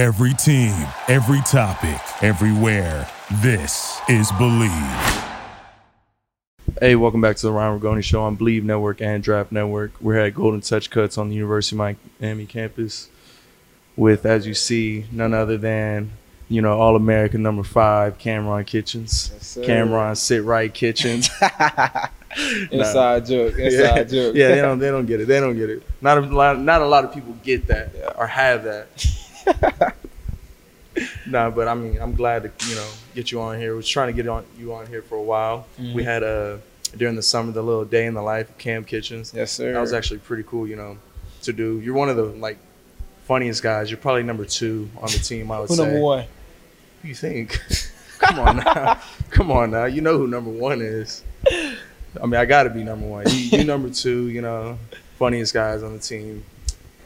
Every team, every topic, everywhere. This is Bleav. Hey, welcome back to the Ryan Ragone Show on Bleav Network and Draft Network. We're at Golden Touch Cuts on the University of Miami campus with, as you see, none other than, you know, All American number five, Kamren Kinchens. Yes. Cameron Sit Right Kitchens. Inside joke. Inside yeah, joke. yeah, they don't, they don't get it. They don't get it. Not a lot, not a lot of people get that Yeah. or have that. nah, but I mean, I'm glad to you know get you on here. We was trying to get on you on here for a while. Mhm. We had a during the summer the little day in the life of Cam Kinchens. Yes, sir. That was actually pretty cool, you know, to do. You're one of the like funniest guys. You're probably number two on the team. I would Who say. number one? Who you think? Come on now. Come on now. You know who number one is. I mean, I got to be number one. You, you number two, you know, funniest guys on the team.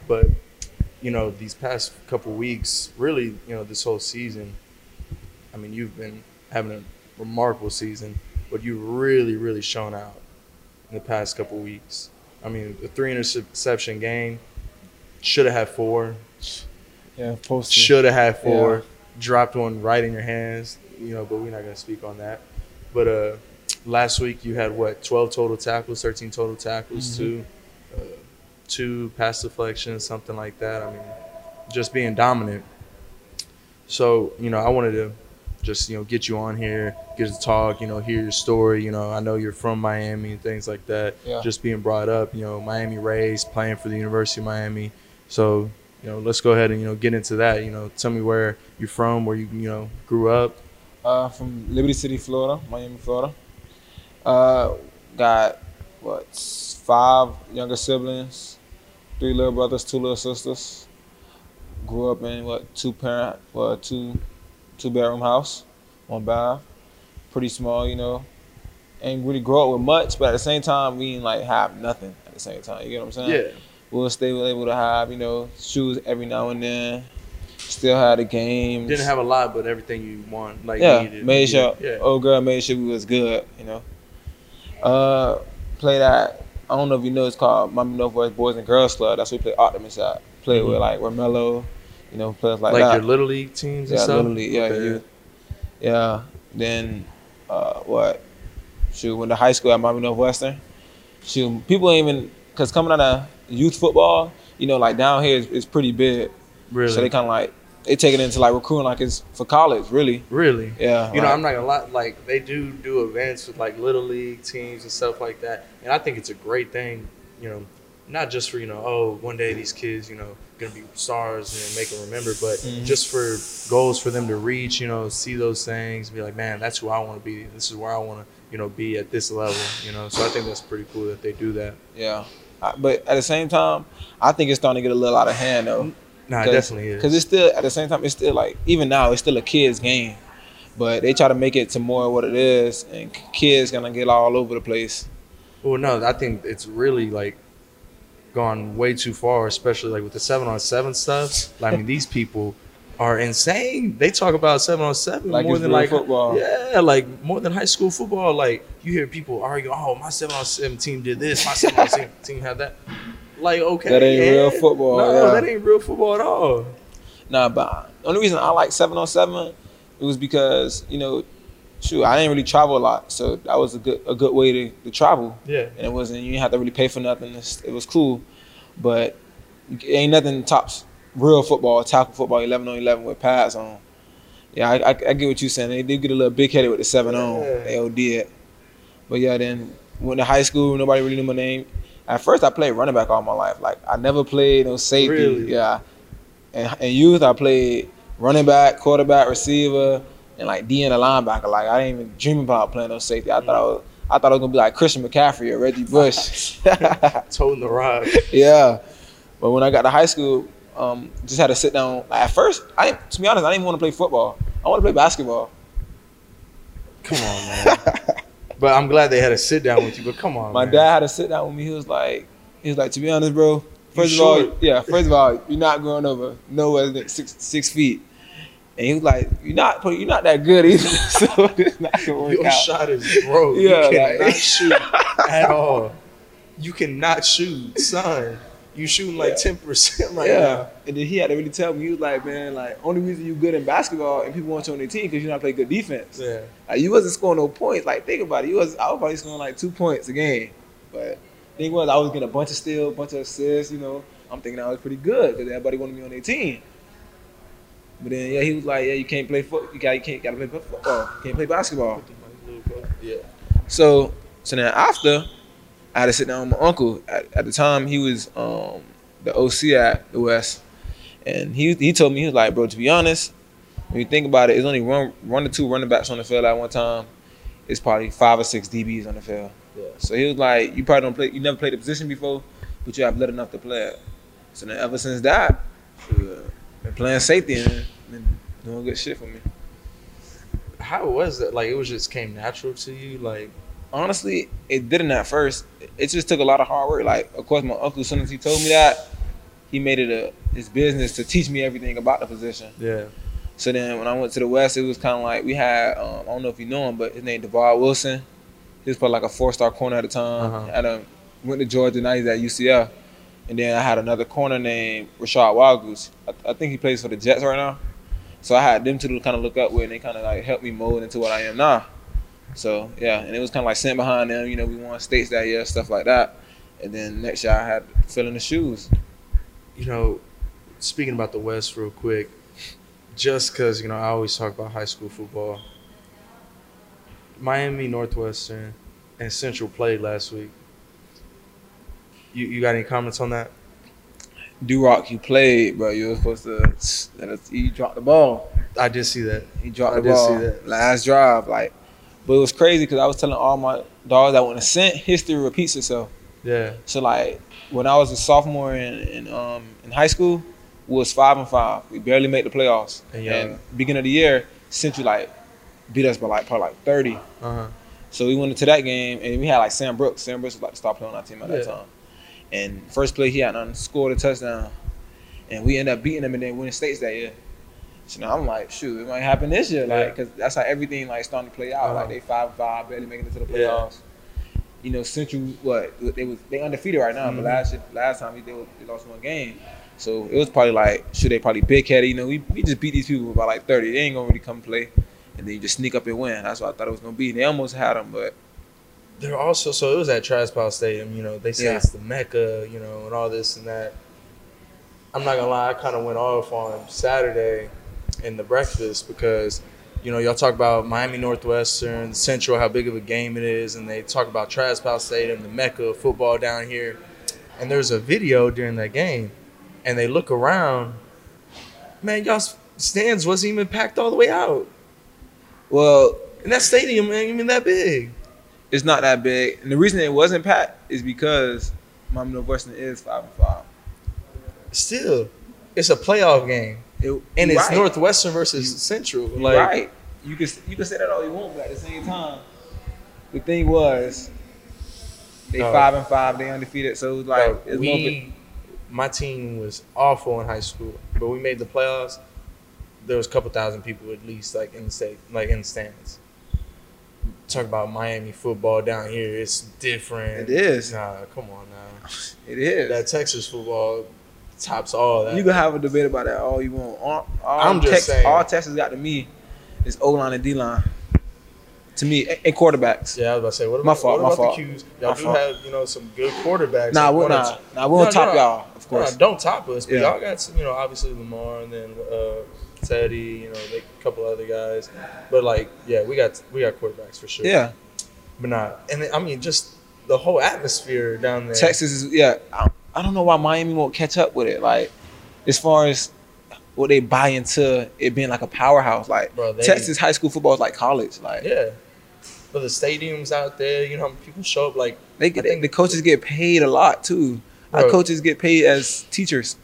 But, you know, these past couple weeks, really, you know, this whole season, I mean, you've been having a remarkable season, but you've really, really shown out in the past couple weeks. I mean, the three interception game, should have had four, Yeah, post. should have had four. Yeah. Dropped one right in your hands, you know. But we're not gonna speak on that. But uh, last week you had what? Twelve total tackles, thirteen total tackles, Mhm. two, uh, two pass deflections, something like that. I mean, just being dominant. So you know, I wanted to just you know get you on here, get to talk, you know, hear your story. You know, I know you're from Miami and things like that. Yeah. Just being brought up, you know, Miami raised, playing for the University of Miami. So you know, let's go ahead and you know get into that. You know, tell me where you're from, where you you know grew up. Uh, from Liberty City, Florida, Miami, Florida. Uh, got what five younger siblings, three little brothers, two little sisters. Grew up in what two parent, well two, two bedroom house, one bath, pretty small, you know. Ain't really grow up with much, but at the same time, we ain't like have nothing at the same time. You get what I'm saying? Yeah. we'll stay able to have, you know, shoes every now and then. Still had the games. Didn't have a lot, but everything you want, like yeah, needed. made sure Yeah. old girl made sure we was good, you know. Uh played at I don't know if you know it's called Miami Northwest Boys and Girls Club. That's what we play Optimist at. Played with Mhm. like Romello, you know, players like, like, that. your little league teams and yeah, stuff. literally, yeah, Okay. you, yeah. Then uh what? Shoot, went to high school at Miami Northwestern. Shoot, people ain't even cause coming out of youth football, you know, like down here is, is pretty big. Really, So they kind of like they take it into like recruiting like it's for college, really. really. Yeah. You know, I'm not gonna lie. Like they do do events with like little league teams and stuff like that, and I think it's a great thing. You know, not just for you know, oh, one day these kids, you know, gonna be stars and make them remember, but Mhm. just for goals for them to reach. You know, see those things, be like, man, that's who I want to be. This is where I want to, you know, be at this level. You know, so I think that's pretty cool that they do that. Yeah. I- But at the same time, I think it's starting to get a little out of hand though. Nah, it Cause, definitely is. Because it's still at the same time, it's still like even now, it's still a kids game, but they try to make it to more what it is, and kids gonna get all over the place. Well, no, I think it's really like gone way too far, especially like with the seven on seven stuff. Like, I mean, these people are insane. They talk about seven on seven Like more than like football. Yeah, like more than high school football. Like you hear people argue, "Oh, my seven on seven team did this. My seven on seven team had that." Like, okay, That ain't yeah. real football, No, yeah. that ain't real football at all. Nah, but the only reason I like seven on seven, it was because you know, shoot, I didn't really travel a lot, so that was a good a good way to, to travel. Yeah, and it wasn't you didn't have to really pay for nothing. It's- It was cool, but ain't nothing tops real football, tackle football, eleven on eleven with pads on. Yeah, I, I, I get what you're saying. They did get a little big headed with the seven on. Yeah. They all did. But yeah, then went to high school. Nobody really knew my name. At first, I played running back all my life. Like I never played no safety. Really? Yeah. And in youth, I played running back, quarterback, receiver, and like D and a linebacker. Like I didn't even dream about playing no safety. I thought I was, I thought I was gonna be like Christian McCaffrey or Reggie Bush. toting the rock. yeah. But when I got to high school, um, just had to sit down. Like, at first, I didn't- to be honest, I didn't even want to play football. I want to play basketball. Come on, man. but I'm glad they had to sit down with you. But come on, My man. dad had to sit down with me. He was like, he was like, to be honest, bro. First of all, yeah. First of all, you're not going over nowhere than six six feet. And he was like, "You're not, you're not that good either, so it's not gonna work Your out." shot is broke. Yeah, you cannot like- shoot at all. You cannot shoot, son. You shooting like Yeah. ten percent right yeah. now. And then he had to really tell me, he was like, man, like, only reason you good in basketball and people want you on their team because you to play good defense. Yeah. Like, you wasn't scoring no points. Like, think about it. You was, I was probably scoring like two points a game. But thing was, I was getting a bunch of steals, bunch of assists, you know. I'm thinking I was pretty good because everybody wanted me on their team. But then, yeah, he was like, yeah, you can't play foot. You got, you can't, gotta play football. Can't play basketball. Yeah. So so then after, I had to sit down with my uncle. At, at the time, he was um, the OC at the West, and he he told me he was like, bro, to be honest, when you think about it, it's only one one or two running backs on the field at one time. It's probably five or six DBs on the field. Yeah. So he was like, you probably don't play, you never played the position before, but you have blood enough to play it. So then ever since that, shoot, been playing safety and been doing good shit for me. How was that? Like it was just came natural to you. Like honestly, it didn't at first. It just took a lot of hard work. Like, of course, my uncle, as soon as he told me that, he made it a his business to teach me everything about the position. yeah. So then, when I went to the West, it was kind of like we had um, I don't know if you know him, but his name Divaad Wilson. He was probably like a four star corner at the time. Uh-huh. Had a went to Georgia, now he's at UCF. And then I had another corner named Rachad Wildgoose. I, I think he plays for the Jets right now. So I had them two to kind of look up with, and they kind of like helped me mold into what I am now. So yeah, and it was kind of like sitting behind them. You know, we won states that year, stuff like that. And then next year I had filling the shoes. You know, speaking about the West real quick, just because you know I always talk about high school football. Miami Northwestern and Central played last week. You you got any comments on that? Durock, you played, bro. You were supposed to. You dropped the ball. I did see that. He dropped I the did see ball that. last drive, like. But it was crazy because I was telling all my dogs that when a cent history repeats itself. Yeah. So like when I was a sophomore in, in um in high school, we was five and five. We barely made the playoffs. And And beginning of the year, Central like beat us by like probably like thirty. Uh huh. So we went into that game and we had like Sam Brooks. Sam Brooks was like the star player on our team at that Yeah. time. And first play he had none, scored a touchdown. And we ended up beating them and then winning states that year. So now I'm like, shoot, it might happen this year, like, cause that's how everything like starting to play out. Uh-huh. Like they five five, barely making it to the playoffs. You know, Central, what they was they undefeated right now, Mhm. but last year, last time they, they lost one game. So it was probably like, should they probably big headed? You know, we, we just beat these people by like 30. They ain't gonna really come play, and then you just sneak up and win. That's what I thought it was gonna be. They almost had them, but They're also so it was at Traz Powell Stadium. You know, they say Yeah. it's the mecca. You know, and all this and that. I'm not gonna lie, I kind of went off on Saturday in the breakfast because, you know, y'all talk about Miami Northwestern, Central, how big of a game it is, and they talk about Traz Powell Stadium, the mecca of football down here. And there's a video during that game, and they look around. Man, y'all's stands wasn't even packed all the way out, well, and that stadium ain't even that big. it's not that big. And the reason it wasn't packed is because Miami Northwestern is five and five. Still, it's a playoff game. It, and it's right. Northwestern versus Central. Like, right. You can you can say that all you want, but at the same time, the thing was they five and five, they undefeated. So it was like more we, my team was awful in high school, but we made the playoffs. There was a couple thousand people at least, like in the state, like in the stands. Talk about Miami football down here. It's different. It is. Nah, come on now. it is. That Texas football tops all that. you can have a debate about that all you want. All, all I'm just Tex- saying. All Texas got to me is O line and D line. To me, and, quarterbacks. yeah, I was about to say, what about, My fault, what my fault. the Qs? Y'all My do fault. have, you know, some good quarterbacks. Nah, we're not. Nah, we won't No, top no. y'all, of course. No, don't top us, but Yeah. y'all got you know obviously Lamar and then uh, Teddy, you know, they, a couple other guys. But like, yeah, we got we got quarterbacks for sure. Yeah, but not. And I mean, just the whole atmosphere down there. Texas is. Yeah, I, I don't know why Miami won't catch up with it. Like, as far as what they buy into it being like a powerhouse, like Bro, they- Texas high school football is like college. Like Yeah. But the stadiums out there, you know, people show up like they get the coaches get paid a lot too. Our coaches get paid as teachers.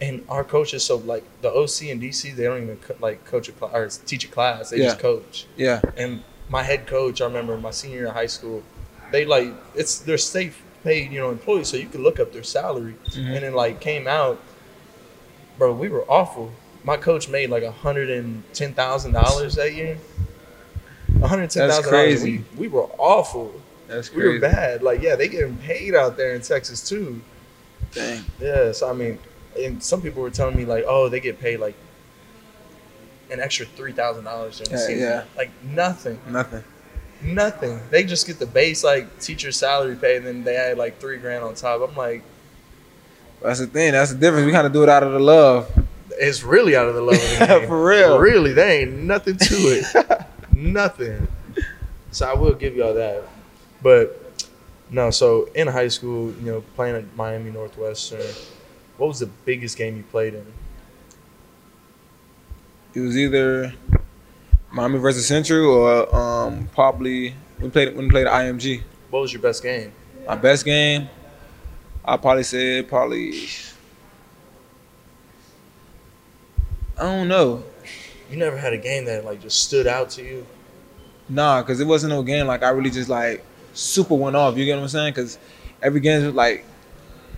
and our coaches. So like the OC and DC, they don't even co- like coach a class or teach a class. They just coach. Yeah, And my head coach, I remember my senior year in high school, they like it's they're state paid, you know, employees, so you can look up their salary. Mhm. And then like came out, bro, we were awful. My coach made like a hundred and ten thousand dollars that year. One hundred ten thousand dollars. We, we were awful. that's crazy. We were bad. Like yeah, they getting paid out there in Texas too. Dang. Yeah, so I mean, and some people were telling me like, oh, they get paid like an extra three thousand dollars during the Yeah, season. yeah. Like nothing, Nothing. Nothing. They just get the base like teacher salary pay, and then they add like three grand on top. I'm like, That's the thing. That's the difference. We kind of do it out of the love. it's really out of the love of. For real. Really, there ain't nothing to it. nothing. So I will give y'all that. But no, so in high school, you know, playing at Miami Northwestern, what was the biggest game you played in? It was either Miami versus Central or um, probably we played when we played IMG. What was your best game? My best game, I probably said probably. I don't know. You never had a game that like just stood out to you? Nah, cause it wasn't no game like I really just like super went off. You get what I'm saying? Cause every game was like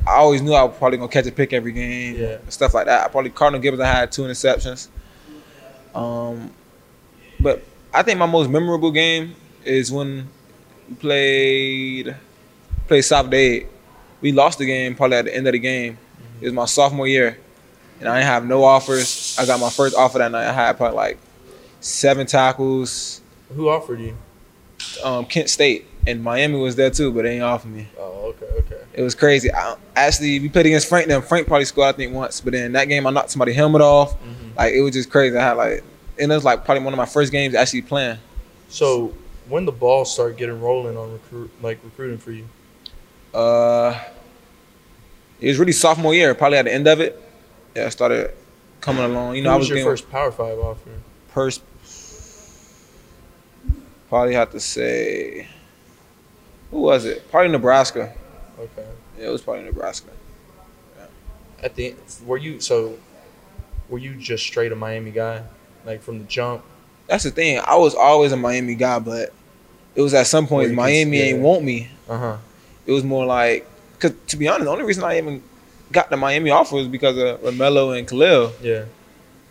I always knew I was probably gonna catch a pick every game. Yeah. stuff like that. I probably Cardinal Gibbons. I had two interceptions. Um, but I think my most memorable game is when we played played South Dade. We lost the game probably at the end of the game. It was my sophomore year, and I didn't have no offers. I got my first offer that night. I had probably like seven tackles. Who offered you? Um, Kent State and Miami was there too, but they ain't offer me. Oh, okay, okay. It was crazy. I, actually, we played against Frank. Then Frank probably scored I think once, but then that game I knocked somebody helmet off. Mhm. Like it was just crazy. I had like, and it was like probably one of my first games actually playing. So when the ball start getting rolling on recruit like recruiting for you? Uh, it was really sophomore year, probably at the end of it. Yeah, I started coming along. You know, Who I was was your getting first Power Five offer? first. Probably have to say, who was it? Probably Nebraska. Okay. Yeah, it was probably Nebraska. At the were you so? Were you just straight a Miami guy, like from the jump? That's the thing. I was always a Miami guy, but it was at some point Miami ain't want me. Uh huh. It was more like, cause to be honest, the only reason I even got the Miami offer was because of Romelo and Khalil Yeah.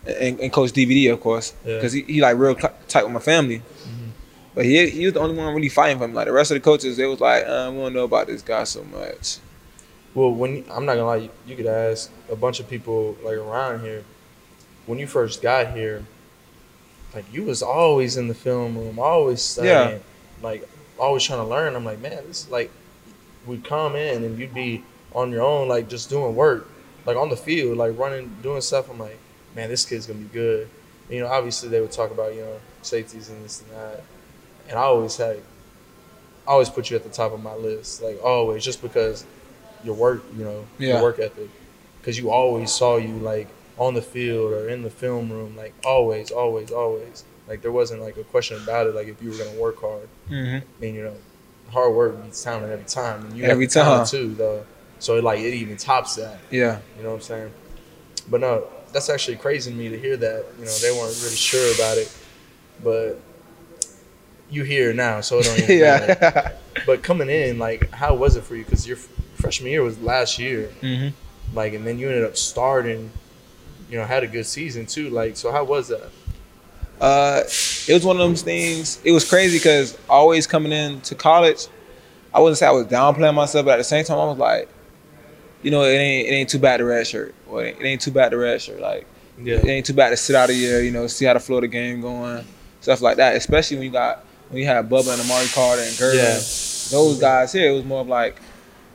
and, and Coach DVD, of course, Yeah. because he, he like real cl- tight with my family. Mhm. But he he was the only one really fighting for him. Like the rest of the coaches, they was like, uh, we don't know about this guy so much. Well, when I'm not gonna lie, you, you could ask a bunch of people like around here. When you first got here, like you was always in the film room, always studying, like always trying to learn. I'm like, man, this is like we'd come in and you'd be on your own, like just doing work, like on the field, like running, doing stuff. I'm like, man, this kid's gonna be good. And, you know, obviously they would talk about you know safeties and this and that, and I always had, I always put you at the top of my list, like always, just because your work, you know, Yeah. your work ethic, because you always saw you like on the field or in the film room, like always, always, always. Like there wasn't like a question about it. Like if you were gonna work hard, Mm-hmm. I mean, you know, hard work beats talent every time, and you Every have talent time. too, though. So it, like it even tops that. Yeah, You know what I'm saying? But no, that's actually crazy to me to hear that. You know, they weren't really sure about it, but you hear now, so it don't even matter. yeah. But coming in, like, how was it for you? Because your freshman year was last year, mm-hmm. like, and then you ended up starting. You know, had a good season too. Like, so how was that? Uh, it was one of those things. It was crazy because always coming into college, I wouldn't say I was downplaying myself, but at the same time, I was like, you know, it ain't it ain't too bad to red shirt, or it ain't, too bad to red shirt. Like yeah. it ain't too bad to sit out a year, you know, see how the flow of the game going, stuff like that. Especially when you got when you had Bubba and Amari Carter and Gurvan, Yeah. those guys here. It was more of like,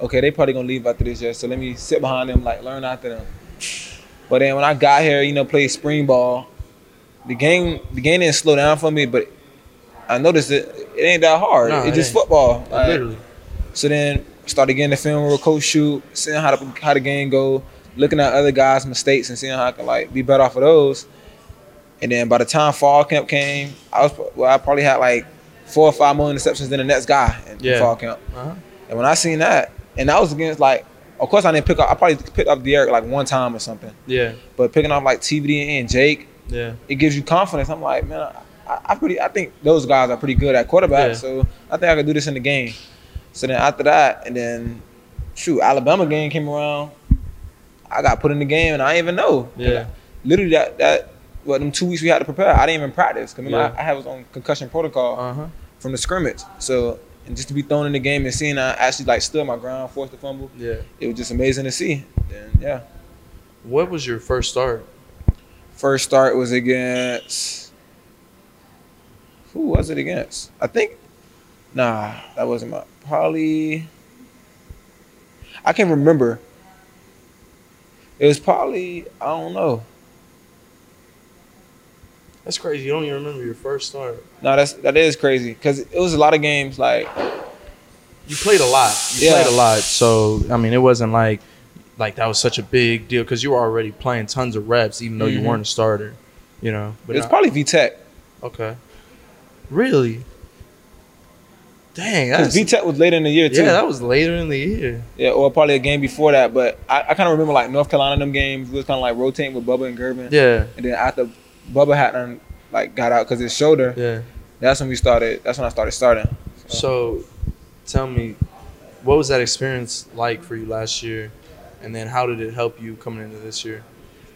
okay, they probably gonna leave after this year, so let me sit behind them, like learn after them. But then when I got here, you know, played spring ball, the game the game didn't slow down for me, but I noticed it it ain't that hard. Nah, it's it just ain't. football. Like, Literally. so then started getting the film with Coach Shoot, seeing how the how the game go, looking at other guys' mistakes and seeing how I can like be better off of those. And then by the time fall camp came, I was well, I probably had like four or five more interceptions than the next guy in Yeah. fall camp. Uh-huh. And when I seen that, and that was against like, of course I didn't pick up. I probably picked up Derek like one time or something. Yeah. But picking up like TVD and Jake, Yeah. it gives you confidence. I'm like, man, I, I pretty, I think those guys are pretty good at quarterback. Yeah. So I think I could do this in the game. So then after that, and then shoot, Alabama game came around. I got put in the game, and I didn't even know. Yeah. Literally that that what them two weeks we had to prepare, I didn't even practice. Cause remember Yeah. I, I was on concussion protocol Uh huh. from the scrimmage. So and just to be thrown in the game and seeing I actually like stood my ground, forced the fumble, Yeah. it was just amazing to see. And yeah, What was your first start? first start was against who was it against? I think nah, that wasn't my probably I can't remember. It was probably I don't know. That's crazy. You don't even remember your first start. No, that's that is crazy because it was a lot of games like You played a lot. You Yeah. played a lot. So I mean, it wasn't like like that was such a big deal because you were already playing tons of reps, even though you Mhm. weren't a starter. You know. But it was not- probably VTech okay. Really? Dang. because V Tech was later in the year too. yeah, that was later in the year. Yeah, or probably a game before that. But I, I kind of remember like North Carolina them games. We was kind of like rotating with Bubba and Gurvan. Yeah. And then after Bubba had done, like got out because his shoulder, Yeah. that's when we started. That's when I started starting. So, tell me, what was that experience like for you last year, and then how did it help you coming into this year?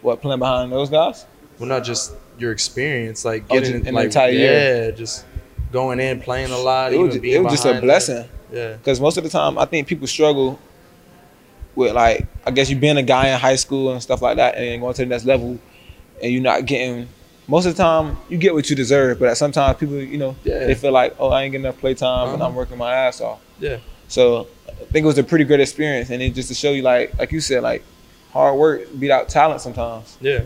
What playing behind those guys? Well, not just your experience, like Oh, getting just in the like yeah, year? just going in, playing a lot. It was, even ju- being it was just a blessing Yeah, because most of the time I think people struggle with like I guess you being a guy in high school and stuff like that, and going to the next level, and you're not getting. Most of the time, you get what you deserve, but sometimes people, you know, Yeah. they feel like, oh, I ain't getting enough play time, and Uh-huh. I'm working my ass off. yeah, So I think it was a pretty great experience, and it just to show you like like you said like hard work beat out talent sometimes. yeah,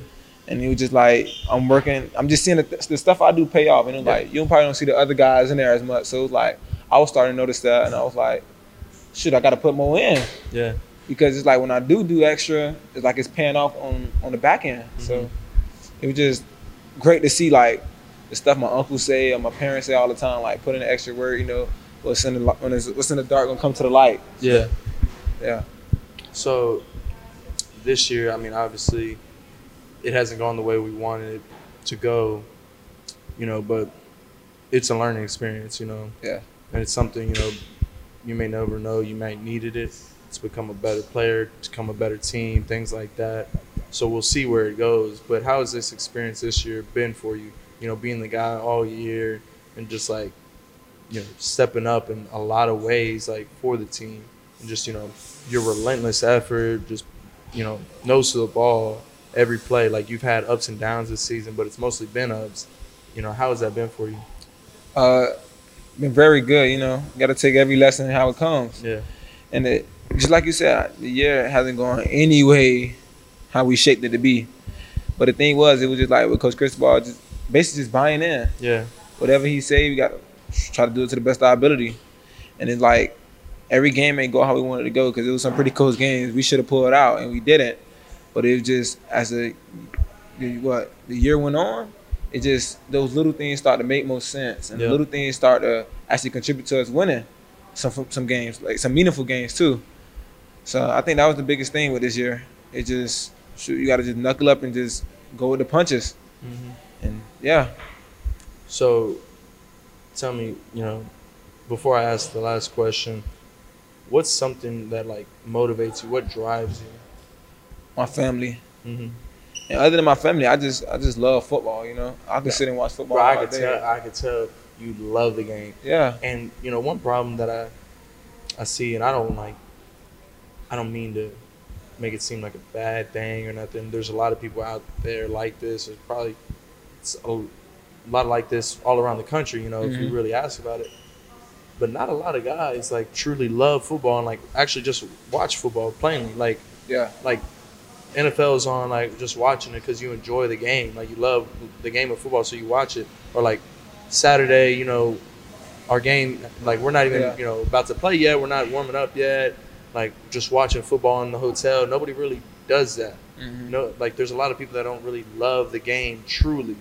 And it was just like I'm working, I'm just seeing the, the stuff I do pay off, and it was Yeah. like you probably don't see the other guys in there as much. So it was like I was starting to notice that, and I was like, shit, I got to put more in yeah, because it's like when I do do extra, it's like it's paying off on on the back end. So Mhm. it was just great to see like the stuff my uncle say or my parents say all the time, like put in the extra word, you know. What's in the when what's in the dark gonna come to the light. yeah. Yeah. So, this year, I mean, obviously, it hasn't gone the way we wanted it to go, you know, but it's a learning experience, you know. Yeah. And it's something, you know, you may never know you might needed it to become a better player, to become a better team, things like that. So we'll see where it goes. But how has this experience this year been for you? You know, being the guy all year and just like, you know, stepping up in a lot of ways, like for the team, and just you know, your relentless effort, just you know, nose to the ball every play. Like you've had ups and downs this season, but it's mostly been ups. You know, how has that been for you? Uh, been very good. You know, got to take every lesson how it comes. Yeah, And it, just like you said, the year hasn't gone any way how we shaped it to be. But the thing was, it was just like with Coach Cristobal, just basically just buying in. yeah, Whatever he say, we got to try to do it to the best of our ability. And it's like every game ain't go how we wanted to go because it was some pretty close games. We should have pulled out and we didn't. But it was just as the the- what the year went on, it just those little things start to make more sense, and Yeah. the little things start to actually contribute to us winning some some games, like some meaningful games too. So I think that was the biggest thing with this year. It just shoot, you got to just knuckle up and just go with the punches, and yeah. So, tell me, you know, before I ask the last question, what's something that like motivates you? What drives you? My family, Mm-hmm. and other than my family, I just I just love football. You know, I can sit and watch football. Bro, I could day. tell. I could tell you love the game. Yeah, And you know, one problem that I I see, and I don't like, I don't mean to make it seem like a bad thing or nothing. There's a lot of people out there like this. There's probably it's a lot like this all around the country. You know, if you Mhm. really ask about it. But not a lot of guys like truly love football and like actually just watch football plainly. Like yeah, like NFL is on like just watching it because you enjoy the game. Like you love the game of football, so you watch it. Or like Saturday, you know, our game like we're not even Yeah. you know about to play yet. We're not warming up yet. Like just watching football in the hotel. Nobody really does that. Mhm. No, like there's a lot of people that don't really love the game truly.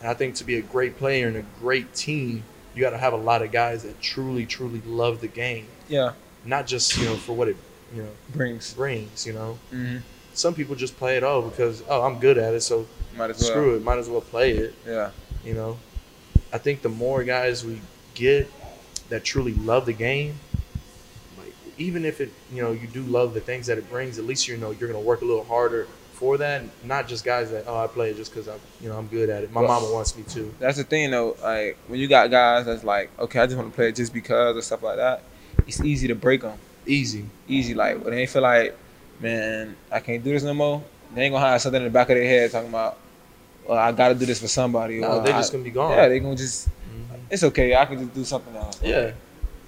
And I think to be a great player and a great team, you got to have a lot of guys that truly, truly love the game, yeah. not just you know for what it you know Brings. brings. You know Mm-hmm. some people just play it all because oh I'm good at it, so Might as well. screw it, might as well play it. Yeah. You know, I think the more guys we get that truly love the game, even if it you know you do love the things that it brings, at least you know you're gonna work a little harder for that. Not just guys that oh I play it just because I'm you know I'm good at it. My Well- mama wants me to. That's the thing though. Like when you got guys that's like, okay, I just want to play it just because or stuff like that. It's easy to break them. Easy. Easy, like when they feel like, man, I can't do this no more. They ain't gonna have something in the back of their head talking about, well, I got to do this for somebody. No, or they I- just gonna be gone. Yeah, they gonna just. Mhm. It's okay. I can just do something else. Yeah.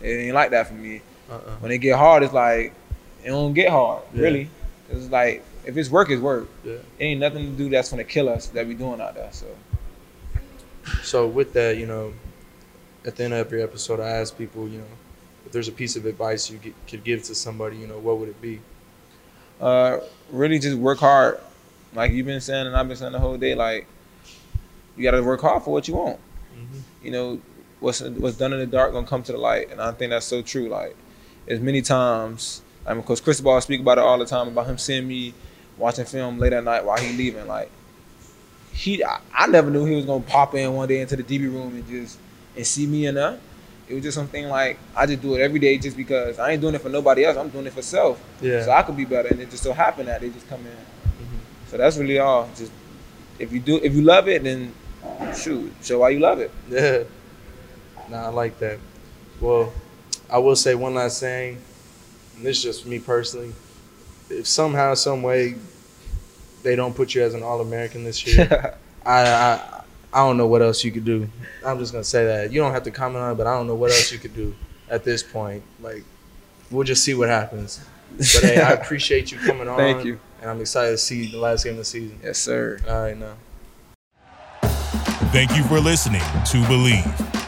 It ain't like that for me. Uh-uh. When it get hard, it's like it don't get hard. Yeah. Really, it's like if it's work, it's work. Yeah. It ain't nothing to do that's gonna kill us that we doing out there. So So with that, you know, at the end of every episode, I ask people, you know, if there's a piece of advice you get, could give to somebody, you know, what would it be? uh, really just work hard. Like you've been saying, and I've been saying the whole day. Like you gotta work hard for what you want. You know, what's what's done in the dark gonna come to the light, and I think that's so true. Like as many times, I mean, because Cristobal speak about it all the time about him seeing me watching film late at night while he leaving. Like he, I, I never knew he was gonna pop in one day into the DB room and just and see me in there. It was just something like I just do it every day just because I ain't doing it for nobody else. I'm doing it for self. Yeah. So I could be better, and it just so happened that they just come in. Mm-hmm. So that's really all. Just if you do, if you love it, then shoot, show why you love it. Yeah. Nah, I like that. Well, I will say one last thing, and this is just for me personally. If somehow, some way, they don't put you as an All American this year, I, I I don't know what else you could do. I'm just gonna say that you don't have to comment on it, but I don't know what else you could do at this point. Like, we'll just see what happens. But hey, I appreciate you coming on. Thank you. and I'm excited to see the last game of the season. yes, sir. All right, now. Thank you for listening to Bleav.